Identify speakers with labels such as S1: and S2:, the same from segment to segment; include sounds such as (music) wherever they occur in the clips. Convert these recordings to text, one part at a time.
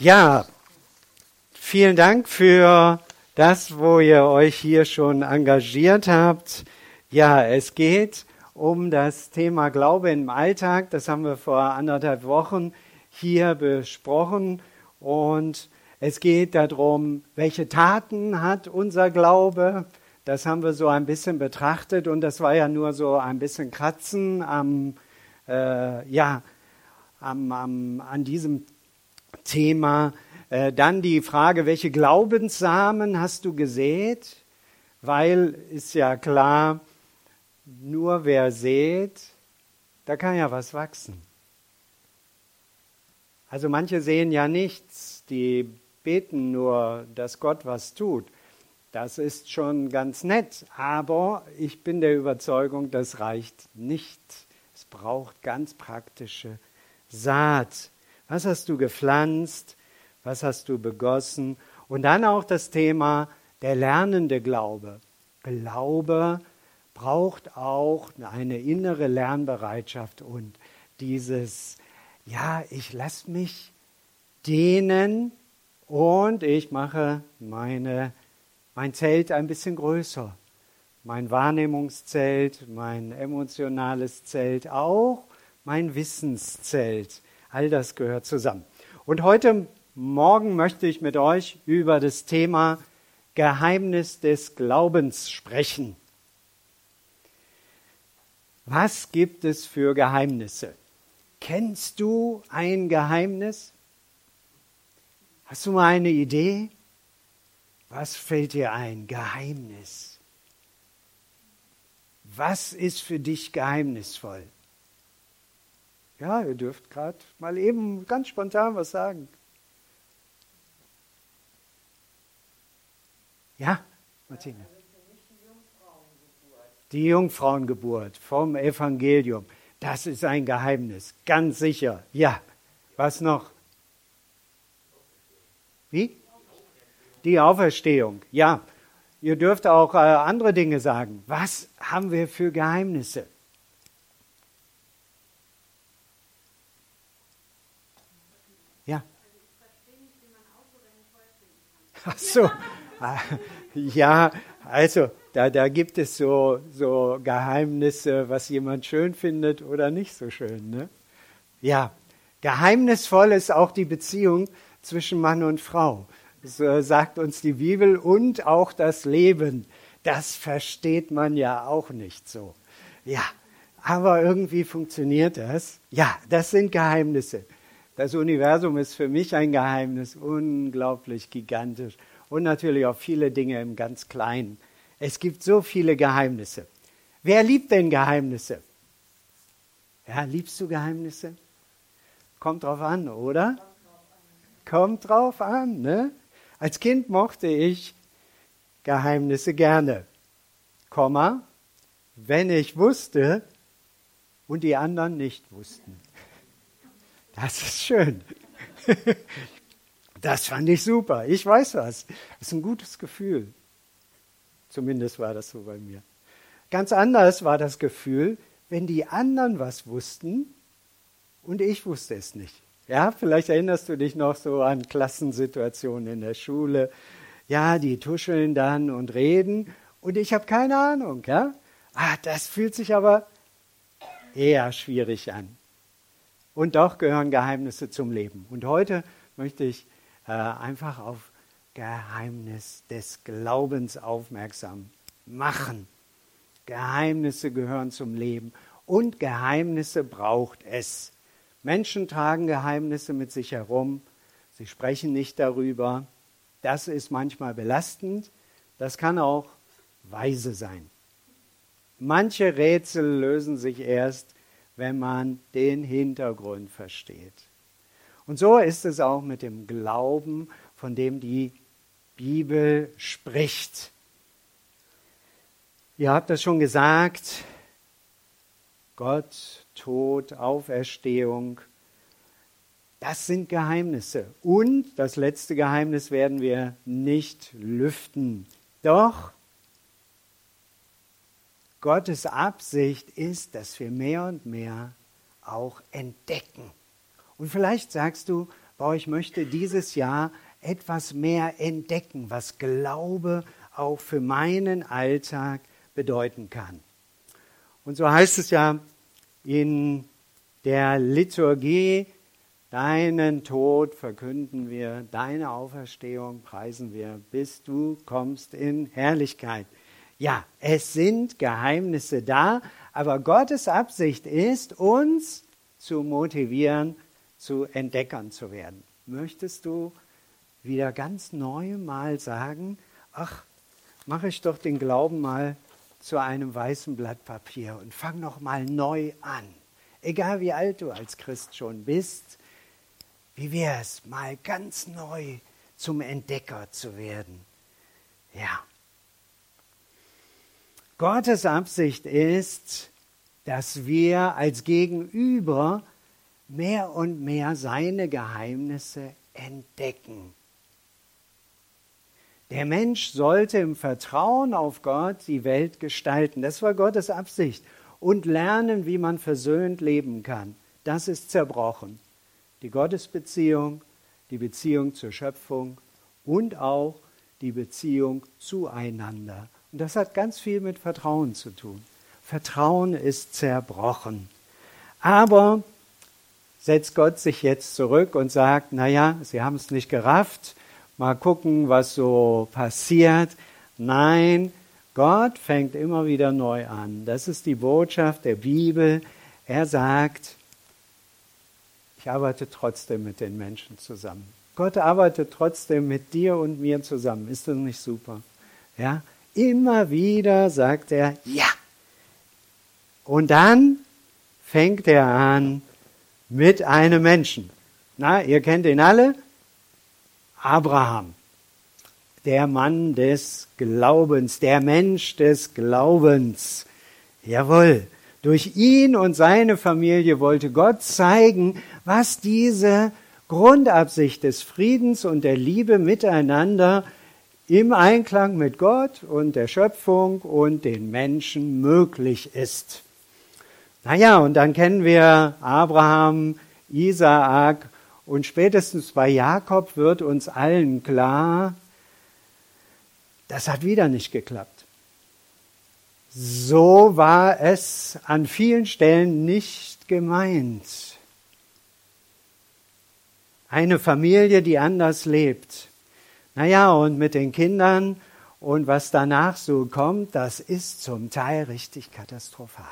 S1: Ja, vielen Dank für das, wo ihr euch hier schon engagiert habt. Ja, es geht um das Thema Glaube im Alltag. Das haben wir vor anderthalb Wochen hier besprochen. Und es geht darum, welche Taten hat unser Glaube. Das haben wir so ein bisschen betrachtet. Und das war ja nur so ein bisschen Kratzen am, äh, ja, am, am, an diesem Thema. Äh, dann die Frage, welche Glaubenssamen hast du gesät? Weil ist ja klar, nur wer sät, da kann ja was wachsen. Also manche sehen ja nichts, die beten nur, dass Gott was tut. Das ist schon ganz nett, aber ich bin der Überzeugung, das reicht nicht. Es braucht ganz praktische Saat. Was hast du gepflanzt? Was hast du begossen? Und dann auch das Thema der lernende Glaube. Glaube braucht auch eine innere Lernbereitschaft und dieses, ja, ich lasse mich dehnen und ich mache meine, mein Zelt ein bisschen größer. Mein Wahrnehmungszelt, mein emotionales Zelt auch, mein Wissenszelt. All das gehört zusammen. Und heute Morgen möchte ich mit euch über das Thema Geheimnis des Glaubens sprechen. Was gibt es für Geheimnisse? Kennst du ein Geheimnis? Hast du mal eine Idee? Was fällt dir ein? Geheimnis. Was ist für dich geheimnisvoll? Ja, ihr dürft gerade mal eben ganz spontan was sagen. Ja, Martina. Die Jungfrauengeburt vom Evangelium. Das ist ein Geheimnis, ganz sicher. Ja. Was noch? Wie? Die Auferstehung. Ja. Ihr dürft auch äh, andere Dinge sagen. Was haben wir für Geheimnisse? Ach so. Ja, also da, da gibt es so, so Geheimnisse, was jemand schön findet oder nicht so schön. Ne? Ja, geheimnisvoll ist auch die Beziehung zwischen Mann und Frau. So sagt uns die Bibel und auch das Leben. Das versteht man ja auch nicht so. Ja, aber irgendwie funktioniert das. Ja, das sind Geheimnisse. Das Universum ist für mich ein Geheimnis, unglaublich gigantisch. Und natürlich auch viele Dinge im ganz Kleinen. Es gibt so viele Geheimnisse. Wer liebt denn Geheimnisse? Ja, liebst du Geheimnisse? Kommt drauf an, oder? Kommt drauf an, ne? Als Kind mochte ich Geheimnisse gerne. Komma, wenn ich wusste und die anderen nicht wussten. Das ist schön. Das fand ich super. Ich weiß was. Das ist ein gutes Gefühl. Zumindest war das so bei mir. Ganz anders war das Gefühl, wenn die anderen was wussten und ich wusste es nicht. Ja, vielleicht erinnerst du dich noch so an Klassensituationen in der Schule. Ja, die tuscheln dann und reden und ich habe keine Ahnung. Ja, ah, das fühlt sich aber eher schwierig an. Und doch gehören Geheimnisse zum Leben. Und heute möchte ich äh, einfach auf Geheimnis des Glaubens aufmerksam machen. Geheimnisse gehören zum Leben und Geheimnisse braucht es. Menschen tragen Geheimnisse mit sich herum, sie sprechen nicht darüber. Das ist manchmal belastend, das kann auch weise sein. Manche Rätsel lösen sich erst, wenn man den Hintergrund versteht. Und so ist es auch mit dem Glauben, von dem die Bibel spricht. Ihr habt das schon gesagt, Gott, Tod, Auferstehung, das sind Geheimnisse. Und das letzte Geheimnis werden wir nicht lüften. Doch Gottes Absicht ist, dass wir mehr und mehr auch entdecken. Und vielleicht sagst du, boah, ich möchte dieses Jahr etwas mehr entdecken, was Glaube auch für meinen Alltag bedeuten kann. Und so heißt es ja in der Liturgie, deinen Tod verkünden wir, deine Auferstehung preisen wir, bis du kommst in Herrlichkeit. Ja, es sind Geheimnisse da, aber Gottes Absicht ist, uns zu motivieren, zu Entdeckern zu werden. Möchtest du wieder ganz neu mal sagen, ach, mache ich doch den Glauben mal zu einem weißen Blatt Papier und fang noch mal neu an. Egal wie alt du als Christ schon bist, wie wäre es, mal ganz neu zum Entdecker zu werden? Ja. Gottes Absicht ist, dass wir als Gegenüber mehr und mehr seine Geheimnisse entdecken. Der Mensch sollte im Vertrauen auf Gott die Welt gestalten. Das war Gottes Absicht. Und lernen, wie man versöhnt leben kann. Das ist zerbrochen. Die Gottesbeziehung, die Beziehung zur Schöpfung und auch die Beziehung zueinander. Und das hat ganz viel mit Vertrauen zu tun. Vertrauen ist zerbrochen. Aber setzt Gott sich jetzt zurück und sagt, naja, Sie haben es nicht gerafft, mal gucken, was so passiert. Nein, Gott fängt immer wieder neu an. Das ist die Botschaft der Bibel. Er sagt, ich arbeite trotzdem mit den Menschen zusammen. Gott arbeitet trotzdem mit dir und mir zusammen. Ist das nicht super? Ja? Immer wieder sagt er ja. Und dann fängt er an mit einem Menschen. Na, ihr kennt ihn alle. Abraham, der Mann des Glaubens, der Mensch des Glaubens. Jawohl, durch ihn und seine Familie wollte Gott zeigen, was diese Grundabsicht des Friedens und der Liebe miteinander im Einklang mit Gott und der Schöpfung und den Menschen möglich ist. Naja, und dann kennen wir Abraham, Isaak und spätestens bei Jakob wird uns allen klar, das hat wieder nicht geklappt. So war es an vielen Stellen nicht gemeint. Eine Familie, die anders lebt. Naja, und mit den Kindern und was danach so kommt, das ist zum Teil richtig katastrophal.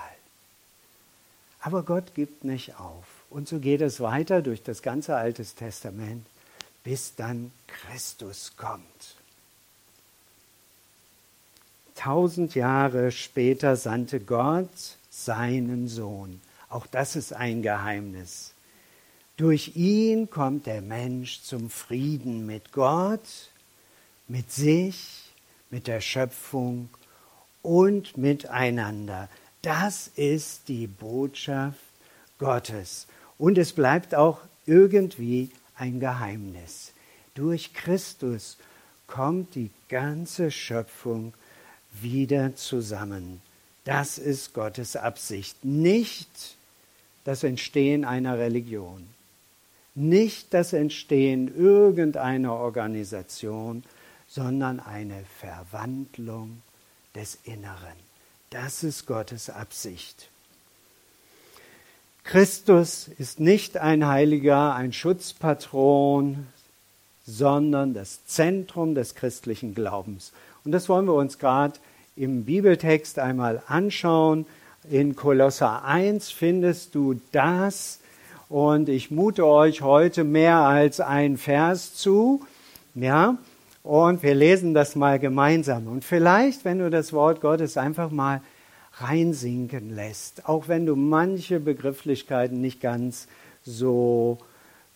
S1: Aber Gott gibt nicht auf. Und so geht es weiter durch das ganze Alte Testament, bis dann Christus kommt. Tausend Jahre später sandte Gott seinen Sohn. Auch das ist ein Geheimnis. Durch ihn kommt der Mensch zum Frieden mit Gott, mit sich, mit der Schöpfung und miteinander. Das ist die Botschaft Gottes. Und es bleibt auch irgendwie ein Geheimnis. Durch Christus kommt die ganze Schöpfung wieder zusammen. Das ist Gottes Absicht. Nicht das Entstehen einer Religion, nicht das Entstehen irgendeiner Organisation, sondern eine Verwandlung des Inneren. Das ist Gottes Absicht. Christus ist nicht ein Heiliger, ein Schutzpatron, sondern das Zentrum des christlichen Glaubens. Und das wollen wir uns gerade im Bibeltext einmal anschauen. In Kolosser 1 findest du das. Und ich mute euch heute mehr als ein Vers zu. Ja, und wir lesen das mal gemeinsam. Und vielleicht, wenn du das Wort Gottes einfach mal reinsinken lässt, auch wenn du manche Begrifflichkeiten nicht ganz so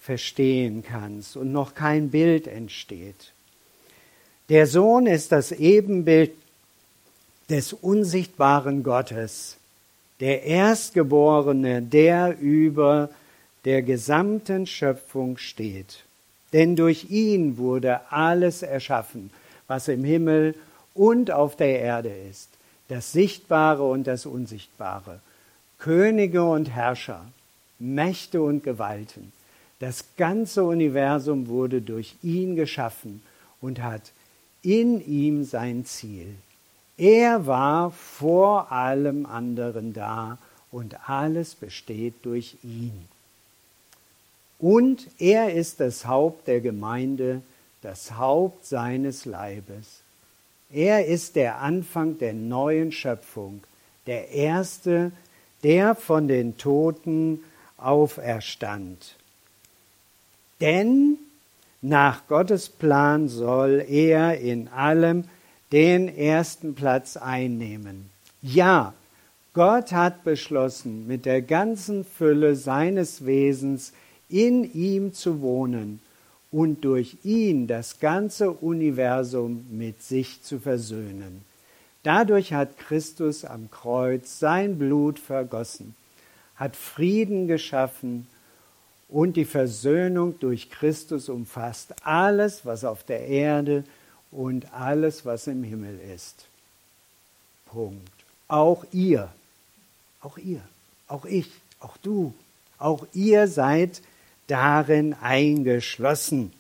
S1: verstehen kannst und noch kein Bild entsteht. Der Sohn ist das Ebenbild des unsichtbaren Gottes, der Erstgeborene, der über der gesamten Schöpfung steht. Denn durch ihn wurde alles erschaffen, was im Himmel und auf der Erde ist das Sichtbare und das Unsichtbare, Könige und Herrscher, Mächte und Gewalten. Das ganze Universum wurde durch ihn geschaffen und hat in ihm sein Ziel. Er war vor allem anderen da und alles besteht durch ihn. Und er ist das Haupt der Gemeinde, das Haupt seines Leibes. Er ist der Anfang der neuen Schöpfung, der Erste, der von den Toten auferstand. Denn nach Gottes Plan soll er in allem den ersten Platz einnehmen. Ja, Gott hat beschlossen, mit der ganzen Fülle seines Wesens in ihm zu wohnen und durch ihn das ganze Universum mit sich zu versöhnen. Dadurch hat Christus am Kreuz sein Blut vergossen, hat Frieden geschaffen und die Versöhnung durch Christus umfasst alles, was auf der Erde und alles, was im Himmel ist. Punkt. Auch ihr, auch ihr, auch ich, auch du, auch ihr seid darin eingeschlossen.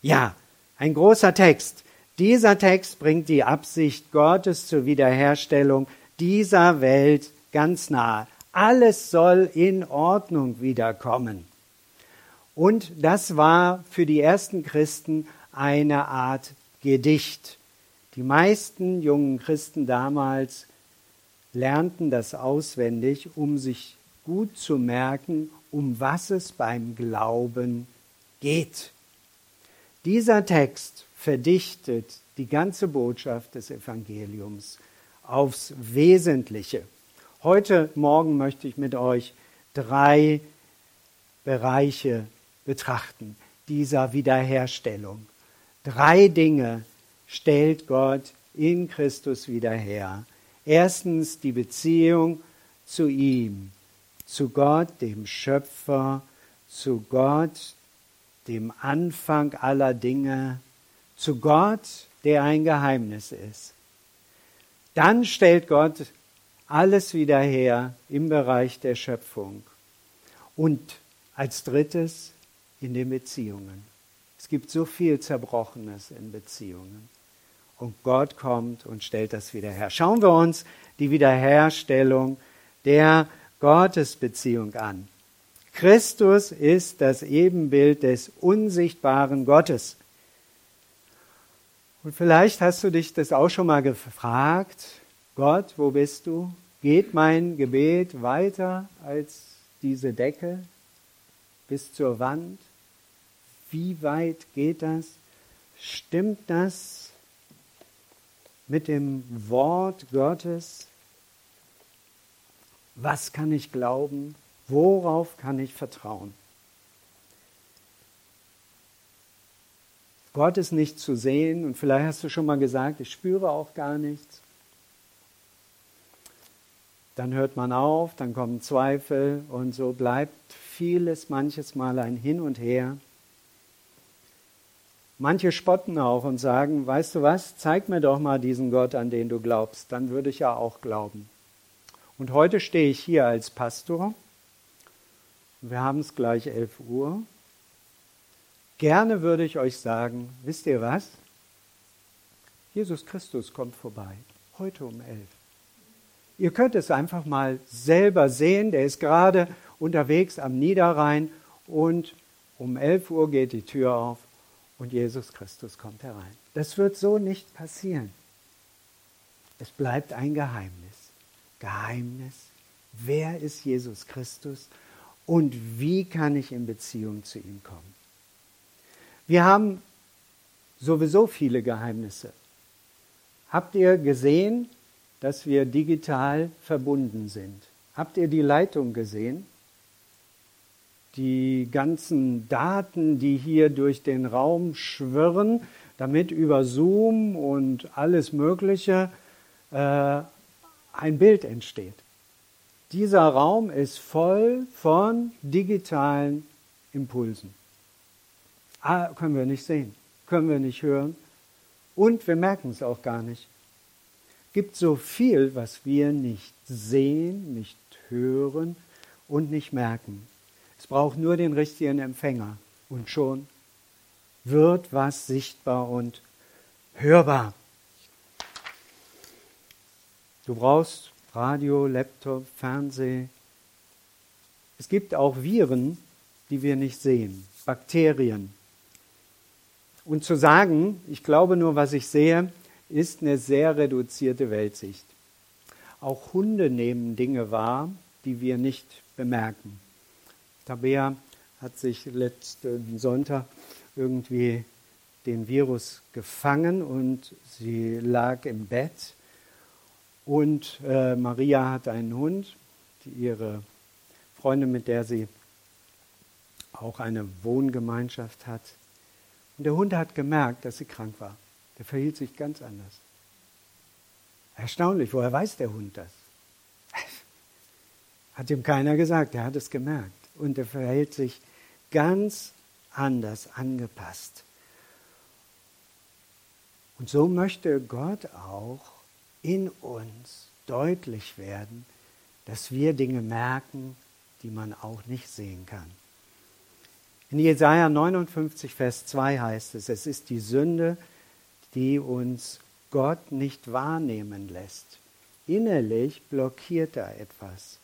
S1: Ja, ein großer Text. Dieser Text bringt die Absicht Gottes zur Wiederherstellung dieser Welt ganz nahe. Alles soll in Ordnung wiederkommen. Und das war für die ersten Christen eine Art Gedicht. Die meisten jungen Christen damals lernten das auswendig, um sich gut zu merken, um was es beim Glauben geht. Dieser Text verdichtet die ganze Botschaft des Evangeliums aufs Wesentliche. Heute Morgen möchte ich mit euch drei Bereiche betrachten dieser Wiederherstellung. Drei Dinge stellt Gott in Christus wieder her. Erstens die Beziehung zu ihm, zu Gott, dem Schöpfer, zu Gott, dem Anfang aller Dinge, zu Gott, der ein Geheimnis ist. Dann stellt Gott alles wieder her im Bereich der Schöpfung. Und als drittes in den Beziehungen. Es gibt so viel Zerbrochenes in Beziehungen. Und Gott kommt und stellt das wieder her. Schauen wir uns die Wiederherstellung der Gottesbeziehung an. Christus ist das Ebenbild des unsichtbaren Gottes. Und vielleicht hast du dich das auch schon mal gefragt, Gott, wo bist du? Geht mein Gebet weiter als diese Decke bis zur Wand? Wie weit geht das? Stimmt das mit dem Wort Gottes? Was kann ich glauben? Worauf kann ich vertrauen? Gott ist nicht zu sehen und vielleicht hast du schon mal gesagt, ich spüre auch gar nichts. Dann hört man auf, dann kommen Zweifel und so bleibt vieles manches Mal ein Hin und Her. Manche spotten auch und sagen, weißt du was, zeig mir doch mal diesen Gott, an den du glaubst, dann würde ich ja auch glauben. Und heute stehe ich hier als Pastor. Wir haben es gleich 11 Uhr. Gerne würde ich euch sagen, wisst ihr was? Jesus Christus kommt vorbei, heute um 11. Ihr könnt es einfach mal selber sehen, der ist gerade unterwegs am Niederrhein und um 11 Uhr geht die Tür auf und Jesus Christus kommt herein. Das wird so nicht passieren. Es bleibt ein Geheimnis. Geheimnis. Wer ist Jesus Christus und wie kann ich in Beziehung zu ihm kommen? Wir haben sowieso viele Geheimnisse. Habt ihr gesehen, dass wir digital verbunden sind? Habt ihr die Leitung gesehen? Die ganzen Daten, die hier durch den Raum schwirren, damit über Zoom und alles Mögliche äh, ein Bild entsteht. Dieser Raum ist voll von digitalen Impulsen. Ah, können wir nicht sehen, können wir nicht hören und wir merken es auch gar nicht. Gibt so viel, was wir nicht sehen, nicht hören und nicht merken. Es braucht nur den richtigen Empfänger und schon wird was sichtbar und hörbar. Du brauchst Radio, Laptop, Fernseh. Es gibt auch Viren, die wir nicht sehen, Bakterien. Und zu sagen, ich glaube nur, was ich sehe, ist eine sehr reduzierte Weltsicht. Auch Hunde nehmen Dinge wahr, die wir nicht bemerken. Tabea hat sich letzten Sonntag irgendwie den Virus gefangen und sie lag im Bett. Und äh, Maria hat einen Hund, die ihre Freundin, mit der sie auch eine Wohngemeinschaft hat. Und der Hund hat gemerkt, dass sie krank war. Der verhielt sich ganz anders. Erstaunlich, woher weiß der Hund das? (laughs) Hat ihm keiner gesagt, er hat es gemerkt. Und er verhält sich ganz anders angepasst. Und so möchte Gott auch in uns deutlich werden, dass wir Dinge merken, die man auch nicht sehen kann. In Jesaja 59, Vers 2 heißt es: Es ist die Sünde, die uns Gott nicht wahrnehmen lässt. Innerlich blockiert da etwas.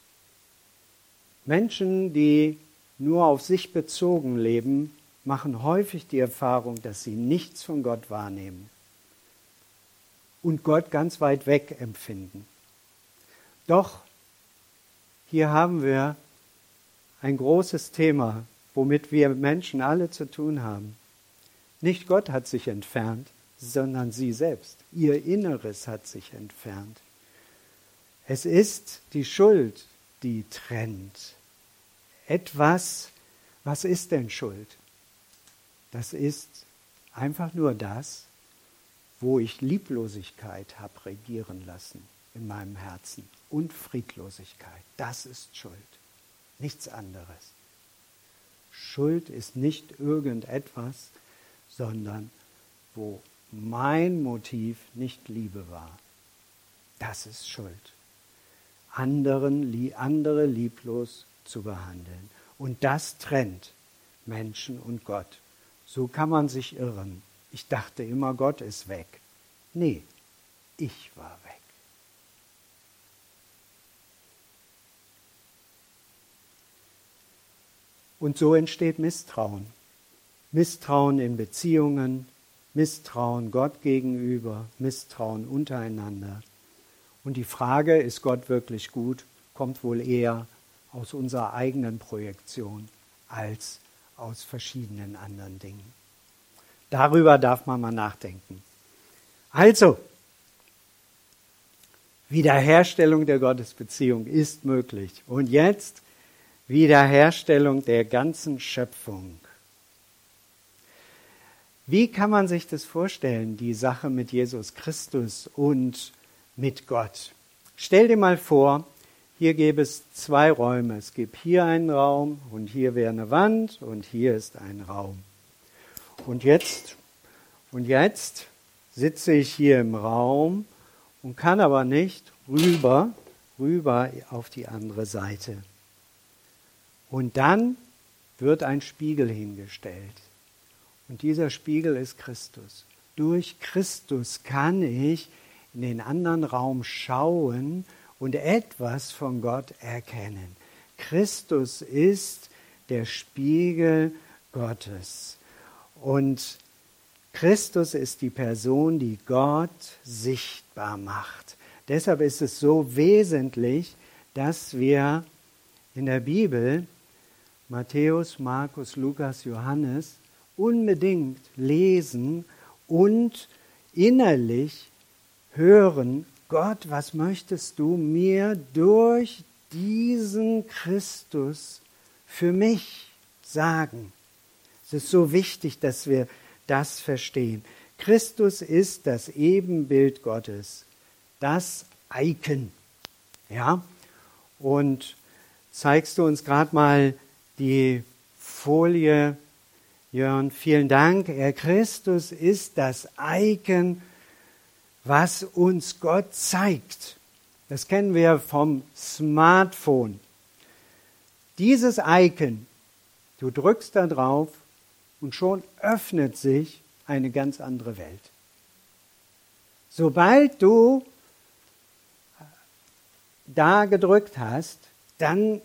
S1: Menschen, die nur auf sich bezogen leben, machen häufig die Erfahrung, dass sie nichts von Gott wahrnehmen und Gott ganz weit weg empfinden. Doch hier haben wir ein großes Thema, womit wir Menschen alle zu tun haben. Nicht Gott hat sich entfernt, sondern sie selbst. Ihr Inneres hat sich entfernt. Es ist die Schuld, die trennt. Etwas, was ist denn Schuld? Das ist einfach nur das, wo ich Lieblosigkeit habe regieren lassen in meinem Herzen und Friedlosigkeit. Das ist Schuld, nichts anderes. Schuld ist nicht irgendetwas, sondern wo mein Motiv nicht Liebe war. Das ist Schuld. Anderen, andere lieblos zu behandeln. Und das trennt Menschen und Gott. So kann man sich irren. Ich dachte immer, Gott ist weg. Nee, ich war weg. Und so entsteht Misstrauen. Misstrauen in Beziehungen, Misstrauen Gott gegenüber, Misstrauen untereinander. Und die Frage, ist Gott wirklich gut, kommt wohl eher aus unserer eigenen Projektion als aus verschiedenen anderen Dingen. Darüber darf man mal nachdenken. Also, Wiederherstellung der Gottesbeziehung ist möglich. Und jetzt Wiederherstellung der ganzen Schöpfung. Wie kann man sich das vorstellen, die Sache mit Jesus Christus und mit Gott? Stell dir mal vor, hier gäbe es zwei Räume. Es gibt hier einen Raum und hier wäre eine Wand und hier ist ein Raum. Und jetzt, und jetzt sitze ich hier im Raum und kann aber nicht rüber, rüber auf die andere Seite. Und dann wird ein Spiegel hingestellt. Und dieser Spiegel ist Christus. Durch Christus kann ich in den anderen Raum schauen und etwas von Gott erkennen. Christus ist der Spiegel Gottes. Und Christus ist die Person, die Gott sichtbar macht. Deshalb ist es so wesentlich, dass wir in der Bibel Matthäus, Markus, Lukas, Johannes unbedingt lesen und innerlich hören, Gott, was möchtest du mir durch diesen Christus für mich sagen? Es ist so wichtig, dass wir das verstehen. Christus ist das Ebenbild Gottes, das Icon. Ja? Und zeigst du uns gerade mal die Folie Jörn, vielen Dank. Herr Christus ist das Icon, was uns Gott zeigt. Das kennen wir vom Smartphone. Dieses Icon Du drückst da drauf und schon öffnet sich eine ganz andere Welt. Sobald du da gedrückt hast, dann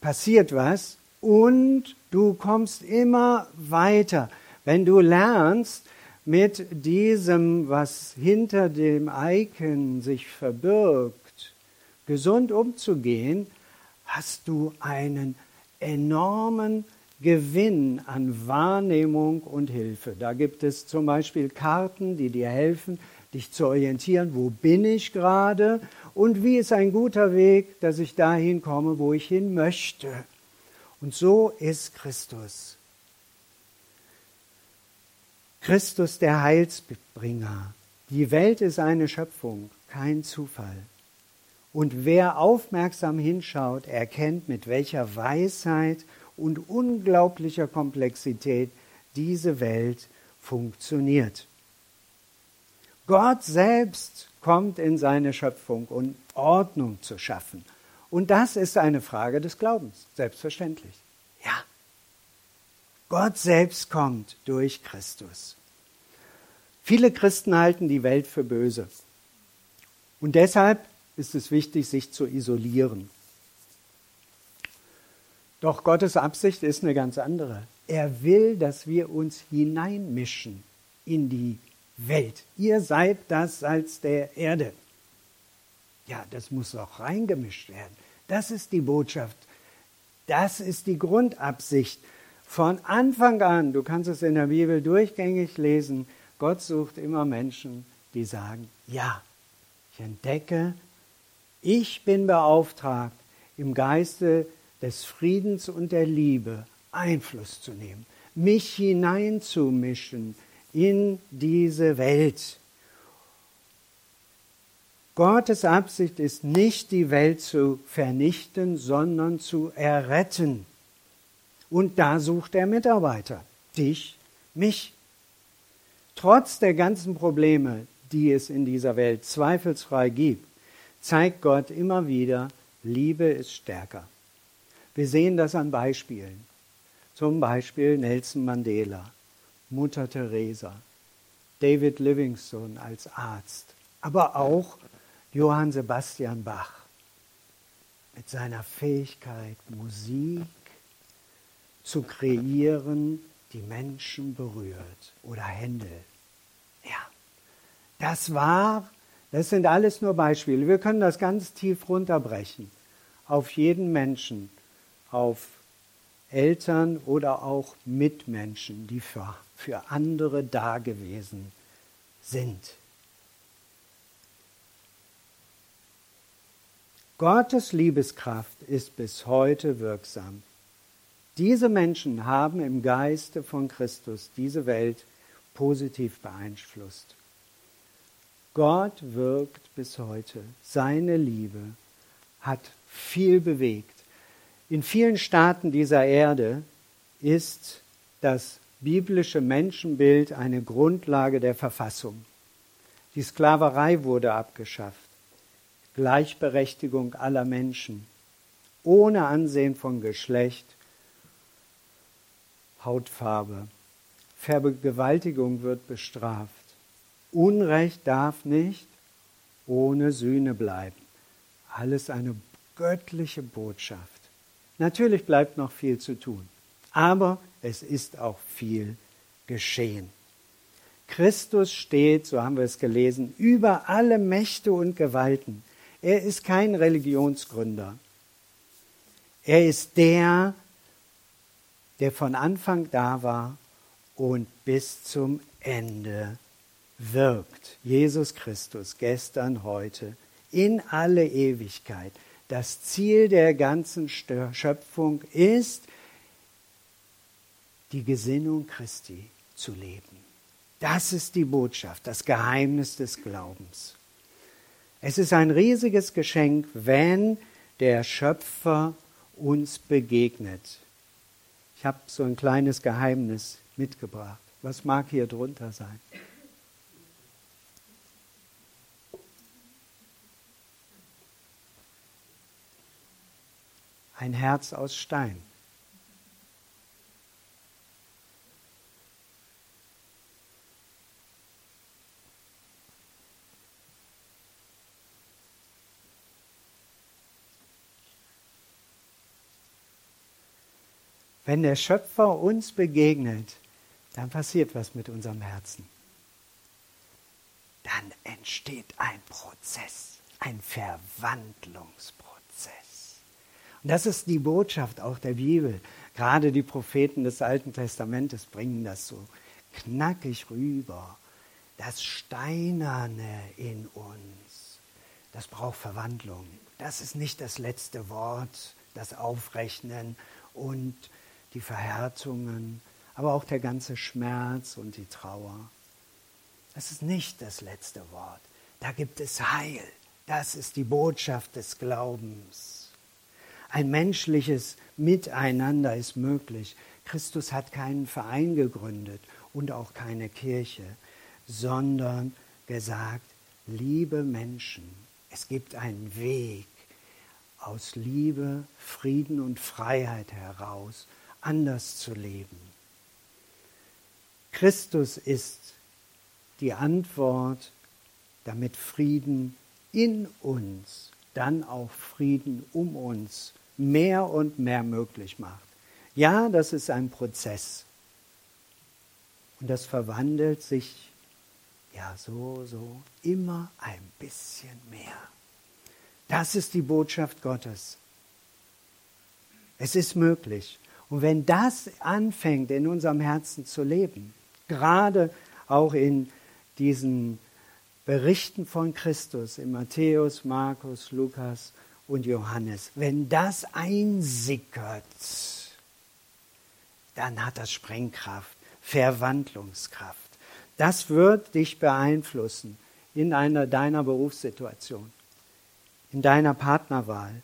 S1: passiert was und du kommst immer weiter. Wenn du lernst, mit diesem, was hinter dem Icon sich verbirgt, gesund umzugehen, hast du einen enormen Gewinn an Wahrnehmung und Hilfe. Da gibt es zum Beispiel Karten, die dir helfen, dich zu orientieren, wo bin ich gerade und wie ist ein guter Weg, dass ich dahin komme, wo ich hin möchte. Und so ist Christus. Christus der Heilsbringer. Die Welt ist eine Schöpfung, kein Zufall. Und wer aufmerksam hinschaut, erkennt, mit welcher Weisheit und unglaublicher Komplexität diese Welt funktioniert. Gott selbst kommt in seine Schöpfung, um Ordnung zu schaffen. Und das ist eine Frage des Glaubens, selbstverständlich. Ja. Gott selbst kommt durch Christus. Viele Christen halten die Welt für böse. Und deshalb ist es wichtig, sich zu isolieren. Doch Gottes Absicht ist eine ganz andere. Er will, dass wir uns hineinmischen in die Welt. Ihr seid das Salz der Erde. Ja, das muss auch reingemischt werden. Das ist die Botschaft. Das ist die Grundabsicht. Von Anfang an, du kannst es in der Bibel durchgängig lesen, Gott sucht immer Menschen, die sagen, ja, ich entdecke, ich bin beauftragt, im Geiste des Friedens und der Liebe Einfluss zu nehmen, mich hineinzumischen in diese Welt. Gottes Absicht ist nicht, die Welt zu vernichten, sondern zu erretten. Und da sucht er Mitarbeiter. Dich, mich. Trotz der ganzen Probleme, die es in dieser Welt zweifelsfrei gibt, zeigt Gott immer wieder, Liebe ist stärker. Wir sehen das an Beispielen. Zum Beispiel Nelson Mandela, Mutter Teresa, David Livingstone als Arzt, aber auch Johann Sebastian Bach mit seiner Fähigkeit, Musik zu kreieren, die Menschen berührt. Oder Händel. Ja, das war, das sind alles nur Beispiele. Wir können das ganz tief runterbrechen auf jeden Menschen, auf Eltern oder auch Mitmenschen, die für, für andere da gewesen sind. Gottes Liebeskraft ist bis heute wirksam. Diese Menschen haben im Geiste von Christus diese Welt positiv beeinflusst. Gott wirkt bis heute. Seine Liebe hat viel bewegt. In vielen Staaten dieser Erde ist das biblische Menschenbild eine Grundlage der Verfassung. Die Sklaverei wurde abgeschafft. Gleichberechtigung aller Menschen, ohne Ansehen von Geschlecht, Hautfarbe. Vergewaltigung wird bestraft. Unrecht darf nicht ohne Sühne bleiben. Alles eine göttliche Botschaft. Natürlich bleibt noch viel zu tun, aber es ist auch viel geschehen. Christus steht, so haben wir es gelesen, über alle Mächte und Gewalten. Er ist kein Religionsgründer. Er ist der, der von Anfang da war und bis zum Ende wirkt. Jesus Christus, gestern, heute, in alle Ewigkeit. Das Ziel der ganzen Schöpfung ist, die Gesinnung Christi zu leben. Das ist die Botschaft, das Geheimnis des Glaubens. Es ist ein riesiges Geschenk, wenn der Schöpfer uns begegnet. Ich habe so ein kleines Geheimnis mitgebracht. Was mag hier drunter sein? ein Herz aus Stein. Wenn der Schöpfer uns begegnet, dann passiert was mit unserem Herzen. Dann entsteht ein Prozess, ein Verwandlungsprozess. Und das ist die Botschaft auch der Bibel. Gerade die Propheten des Alten Testamentes bringen das so knackig rüber. Das Steinerne in uns, das braucht Verwandlung. Das ist nicht das letzte Wort, das Aufrechnen und die Verhärtungen, aber auch der ganze Schmerz und die Trauer. Das ist nicht das letzte Wort. Da gibt es Heil. Das ist die Botschaft des Glaubens. Ein menschliches Miteinander ist möglich. Christus hat keinen Verein gegründet und auch keine Kirche, sondern gesagt, liebe Menschen, es gibt einen Weg aus Liebe, Frieden und Freiheit heraus, anders zu leben. Christus ist die Antwort, damit Frieden in uns, dann auch Frieden um uns mehr und mehr möglich macht. Ja, das ist ein Prozess. Und das verwandelt sich ja so, so immer ein bisschen mehr. Das ist die Botschaft Gottes. Es ist möglich. Und wenn das anfängt in unserem Herzen zu leben, gerade auch in diesen Berichten von Christus, in Matthäus, Markus, Lukas und Johannes, wenn das einsickert, dann hat das Sprengkraft, Verwandlungskraft. Das wird dich beeinflussen in einer deiner Berufssituation, in deiner Partnerwahl.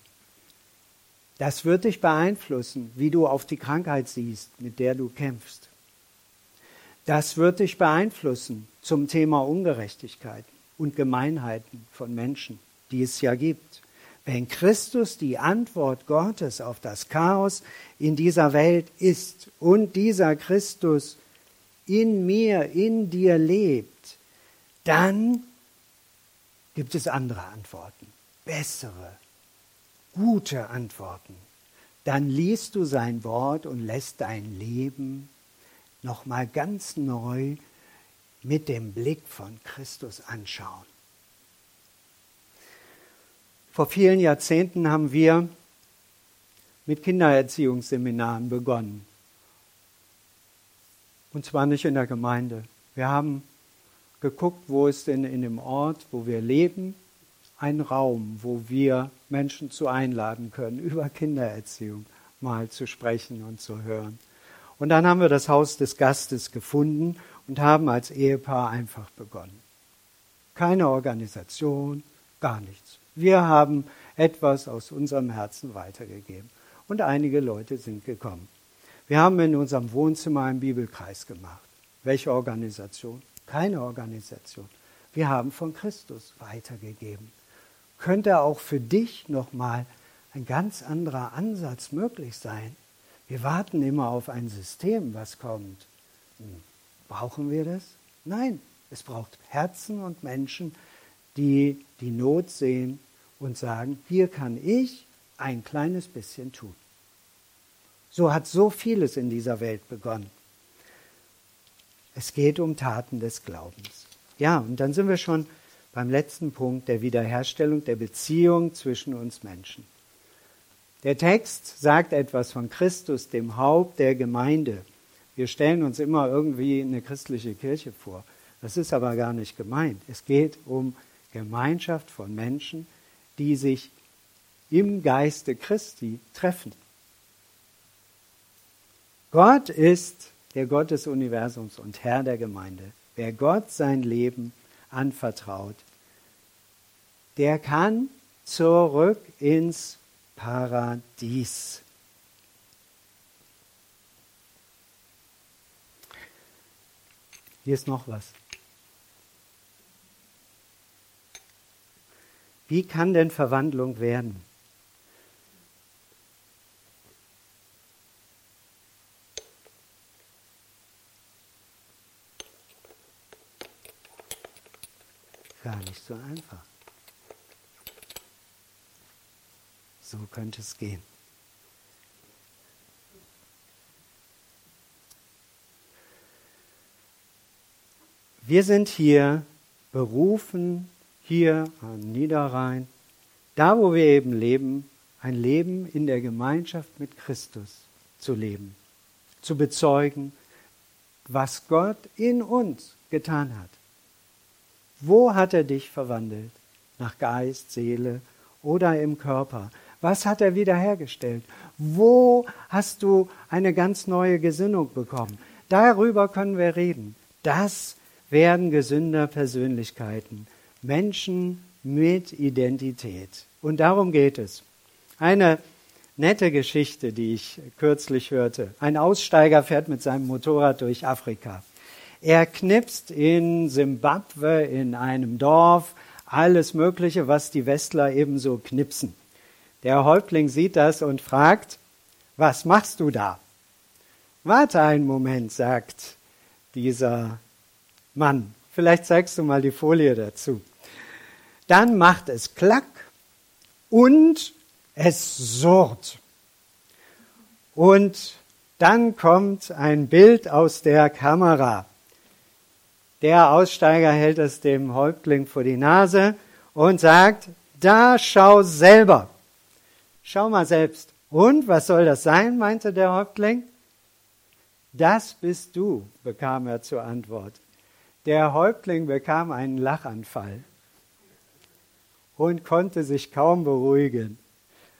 S1: Das wird dich beeinflussen, wie du auf die Krankheit siehst, mit der du kämpfst. Das wird dich beeinflussen zum Thema Ungerechtigkeit und Gemeinheiten von Menschen, die es ja gibt. Wenn Christus die Antwort Gottes auf das Chaos in dieser Welt ist und dieser Christus in mir, in dir lebt, dann gibt es andere Antworten, bessere, gute Antworten. Dann liest du sein Wort und lässt dein Leben nochmal ganz neu mit dem Blick von Christus anschauen. Vor vielen Jahrzehnten haben wir mit Kindererziehungsseminaren begonnen. Und zwar nicht in der Gemeinde. Wir haben geguckt, wo ist denn in dem Ort, wo wir leben, ein Raum, wo wir Menschen zu einladen können, (laughs) über Kindererziehung mal zu sprechen und zu hören. Und dann haben wir das Haus des Gastes gefunden und haben als Ehepaar einfach begonnen. Keine Organisation, gar nichts. Wir haben etwas aus unserem Herzen weitergegeben. Und einige Leute sind gekommen. Wir haben in unserem Wohnzimmer einen Bibelkreis gemacht. Welche Organisation? Keine Organisation. Wir haben von Christus weitergegeben. Könnte auch für dich nochmal ein ganz anderer Ansatz möglich sein? Wir warten immer auf ein System, was kommt. Hm, brauchen wir das? Nein, es braucht Herzen und Menschen, die die Not sehen und sagen, hier kann ich ein kleines bisschen tun. So hat so vieles in dieser Welt begonnen. Es geht um Taten des Glaubens. Ja, und dann sind wir schon beim letzten Punkt der Wiederherstellung der Beziehung zwischen uns Menschen. Der Text sagt etwas von Christus, dem Haupt der Gemeinde. Wir stellen uns immer irgendwie eine christliche Kirche vor. Das ist aber gar nicht gemeint. Es geht um Gemeinschaft von Menschen, die sich im Geiste Christi treffen. Gott ist der Gott des Universums und Herr der Gemeinde. Wer Gott sein Leben anvertraut, der kann zurück ins Paradies. Hier ist noch was. Wie kann denn Verwandlung werden? Gar nicht so einfach. So könnte es gehen. Wir sind hier berufen, hier am Niederrhein, da wo wir eben leben, ein Leben in der Gemeinschaft mit Christus zu leben, zu bezeugen, was Gott in uns getan hat. Wo hat er dich verwandelt? Nach Geist, Seele oder im Körper? Was hat er wiederhergestellt? Wo hast du eine ganz neue Gesinnung bekommen? Darüber können wir reden. Das werden gesünder Persönlichkeiten. Menschen mit Identität. Und darum geht es. Eine nette Geschichte, die ich kürzlich hörte. Ein Aussteiger fährt mit seinem Motorrad durch Afrika. Er knipst in Simbabwe in einem Dorf alles Mögliche, was die Westler ebenso knipsen. Der Häuptling sieht das und fragt, was machst du da? Warte einen Moment, sagt dieser Mann. Vielleicht zeigst du mal die Folie dazu. Dann macht es Klack und es surrt. Und dann kommt ein Bild aus der Kamera. Der Aussteiger hält es dem Häuptling vor die Nase und sagt, da schau selber. Schau mal selbst. Und was soll das sein, meinte der Häuptling. Das bist du, bekam er zur Antwort. Der Häuptling bekam einen Lachanfall und konnte sich kaum beruhigen.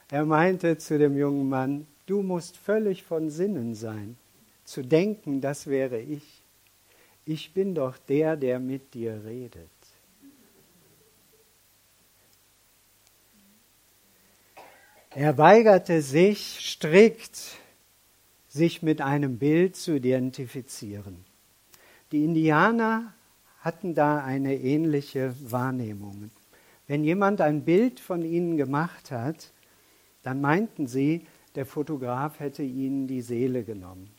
S1: Er meinte zu dem jungen Mann, du musst völlig von Sinnen sein, zu denken, das wäre ich. Ich bin doch der, der mit dir redet. Er weigerte sich strikt, sich mit einem Bild zu identifizieren. Die Indianer hatten da eine ähnliche Wahrnehmung. Wenn jemand ein Bild von ihnen gemacht hat, dann meinten sie, der Fotograf hätte ihnen die Seele genommen.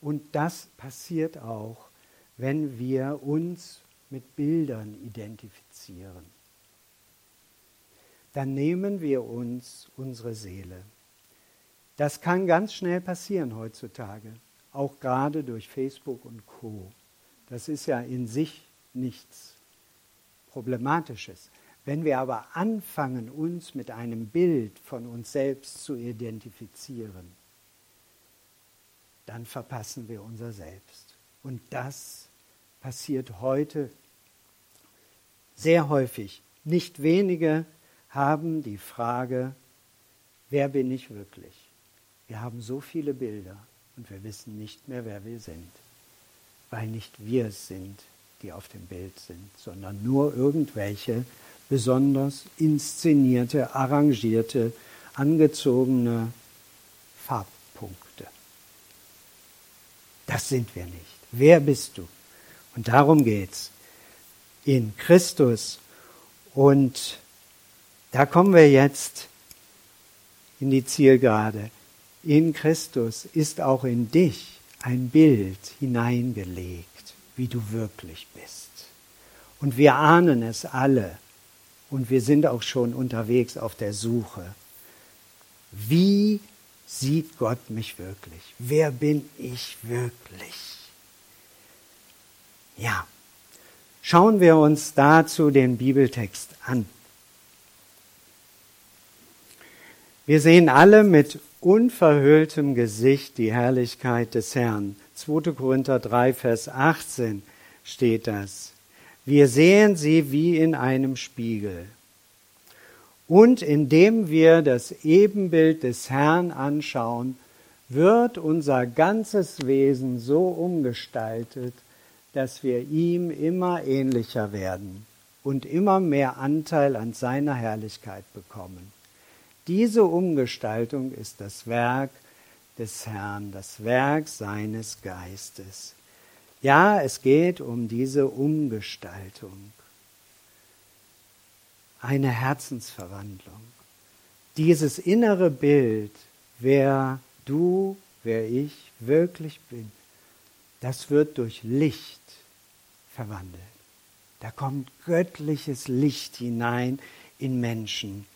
S1: Und das passiert auch, wenn wir uns mit Bildern identifizieren. Dann nehmen wir uns unsere Seele. Das kann ganz schnell passieren heutzutage, auch gerade durch Facebook und Co. Das ist ja in sich nichts Problematisches. Wenn wir aber anfangen, uns mit einem Bild von uns selbst zu identifizieren, dann verpassen wir unser Selbst. Und das passiert heute sehr häufig. Nicht wenige haben die Frage, wer bin ich wirklich? Wir haben so viele Bilder und wir wissen nicht mehr, wer wir sind, weil nicht wir es sind, die auf dem Bild sind, sondern nur irgendwelche besonders inszenierte, arrangierte, angezogene Farbpunkte. Das sind wir nicht. Wer bist du? Und darum geht's. In Christus. Und da kommen wir jetzt in die Zielgerade. In Christus ist auch in dich ein Bild hineingelegt, wie du wirklich bist. Und wir ahnen es alle, und wir sind auch schon unterwegs auf der Suche. Wie sieht Gott mich wirklich? Wer bin ich wirklich? Ja, schauen wir uns dazu den Bibeltext an. Wir sehen alle mit unverhülltem Gesicht die Herrlichkeit des Herrn. 2. Korinther 3, Vers 18 steht das. Wir sehen sie wie in einem Spiegel. Und indem wir das Ebenbild des Herrn anschauen, wird unser ganzes Wesen so umgestaltet, dass wir ihm immer ähnlicher werden und immer mehr Anteil an seiner Herrlichkeit bekommen. Diese Umgestaltung ist das Werk des Herrn, das Werk seines Geistes. Ja, es geht um diese Umgestaltung. Eine Herzensverwandlung. Dieses innere Bild, wer du, wer ich wirklich bin, das wird durch Licht verwandelt. Da kommt göttliches Licht hinein in Menschen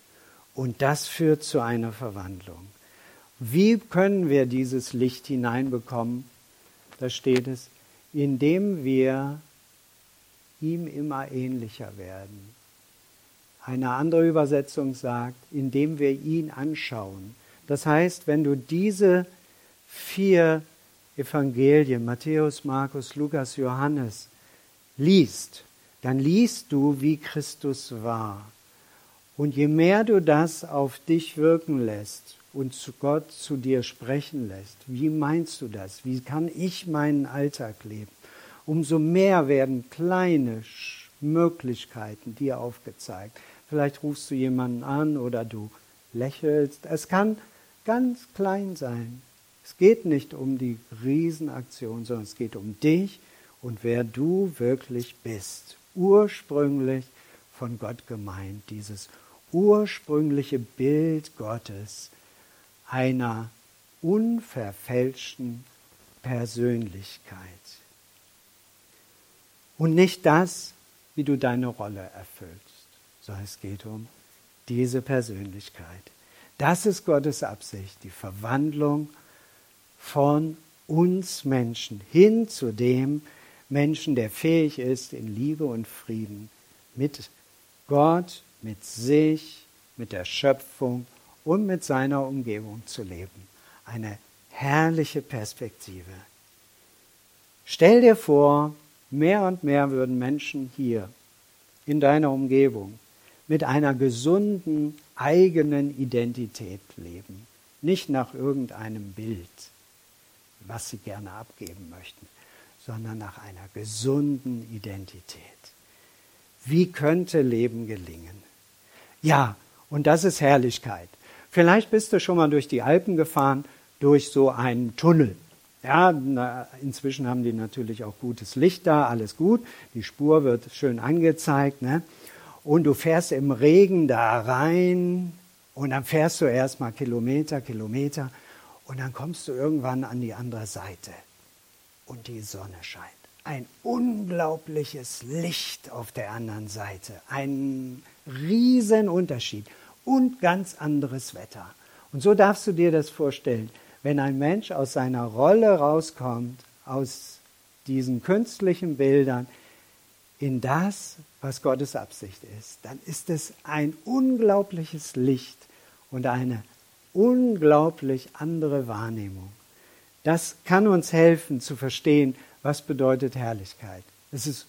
S1: und das führt zu einer Verwandlung. Wie können wir dieses Licht hineinbekommen? Da steht es, indem wir ihm immer ähnlicher werden. Eine andere Übersetzung sagt, indem wir ihn anschauen. Das heißt, wenn du diese vier Evangelien, Matthäus, Markus, Lukas, Johannes, liest, dann liest du, wie Christus war. Und je mehr du das auf dich wirken lässt und zu Gott zu dir sprechen lässt, wie meinst du das? Wie kann ich meinen Alltag leben? Umso mehr werden kleine Möglichkeiten dir aufgezeigt. Vielleicht rufst du jemanden an oder du lächelst. Es kann ganz klein sein. Es geht nicht um die Riesenaktion, sondern es geht um dich und wer du wirklich bist. Ursprünglich von Gott gemeint, dieses ursprüngliche Bild Gottes einer unverfälschten Persönlichkeit. Und nicht das, wie du deine Rolle erfüllst, sondern es geht um diese Persönlichkeit. Das ist Gottes Absicht, die Verwandlung von uns Menschen hin zu dem Menschen, der fähig ist, in Liebe und Frieden mit Gott, mit sich, mit der Schöpfung und mit seiner Umgebung zu leben. Eine herrliche Perspektive. Stell dir vor, mehr und mehr würden Menschen hier in deiner Umgebung mit einer gesunden eigenen Identität leben, nicht nach irgendeinem Bild, was sie gerne abgeben möchten, sondern nach einer gesunden Identität. Wie könnte Leben gelingen? Ja, und das ist Herrlichkeit. Vielleicht bist du schon mal durch die Alpen gefahren, durch so einen Tunnel. Ja, inzwischen haben die natürlich auch gutes Licht da, alles gut. Die Spur wird schön angezeigt. Ne? Und du fährst im Regen da rein und dann fährst du erstmal Kilometer, Kilometer und dann kommst du irgendwann an die andere Seite und die Sonne scheint. Ein unglaubliches Licht auf der anderen Seite, ein riesen Unterschied und ganz anderes Wetter. Und so darfst du dir das vorstellen, wenn ein Mensch aus seiner Rolle rauskommt, aus diesen künstlichen Bildern, in das, was Gottes Absicht ist, dann ist es ein unglaubliches Licht und eine unglaublich andere Wahrnehmung. Das kann uns helfen zu verstehen, was bedeutet Herrlichkeit. Es ist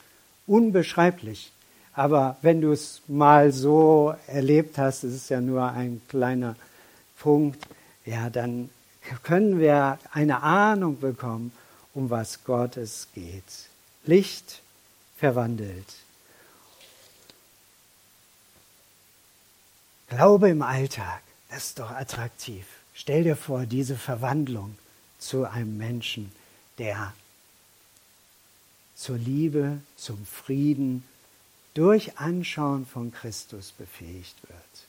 S1: unbeschreiblich. Aber wenn du es mal so erlebt hast, es ist ja nur ein kleiner Punkt, ja, dann können wir eine Ahnung bekommen, um was Gott es geht. Licht verwandelt. Glaube im Alltag, das ist doch attraktiv. Stell dir vor, diese Verwandlung zu einem Menschen, der zur Liebe, zum Frieden durch Anschauen von Christus befähigt wird.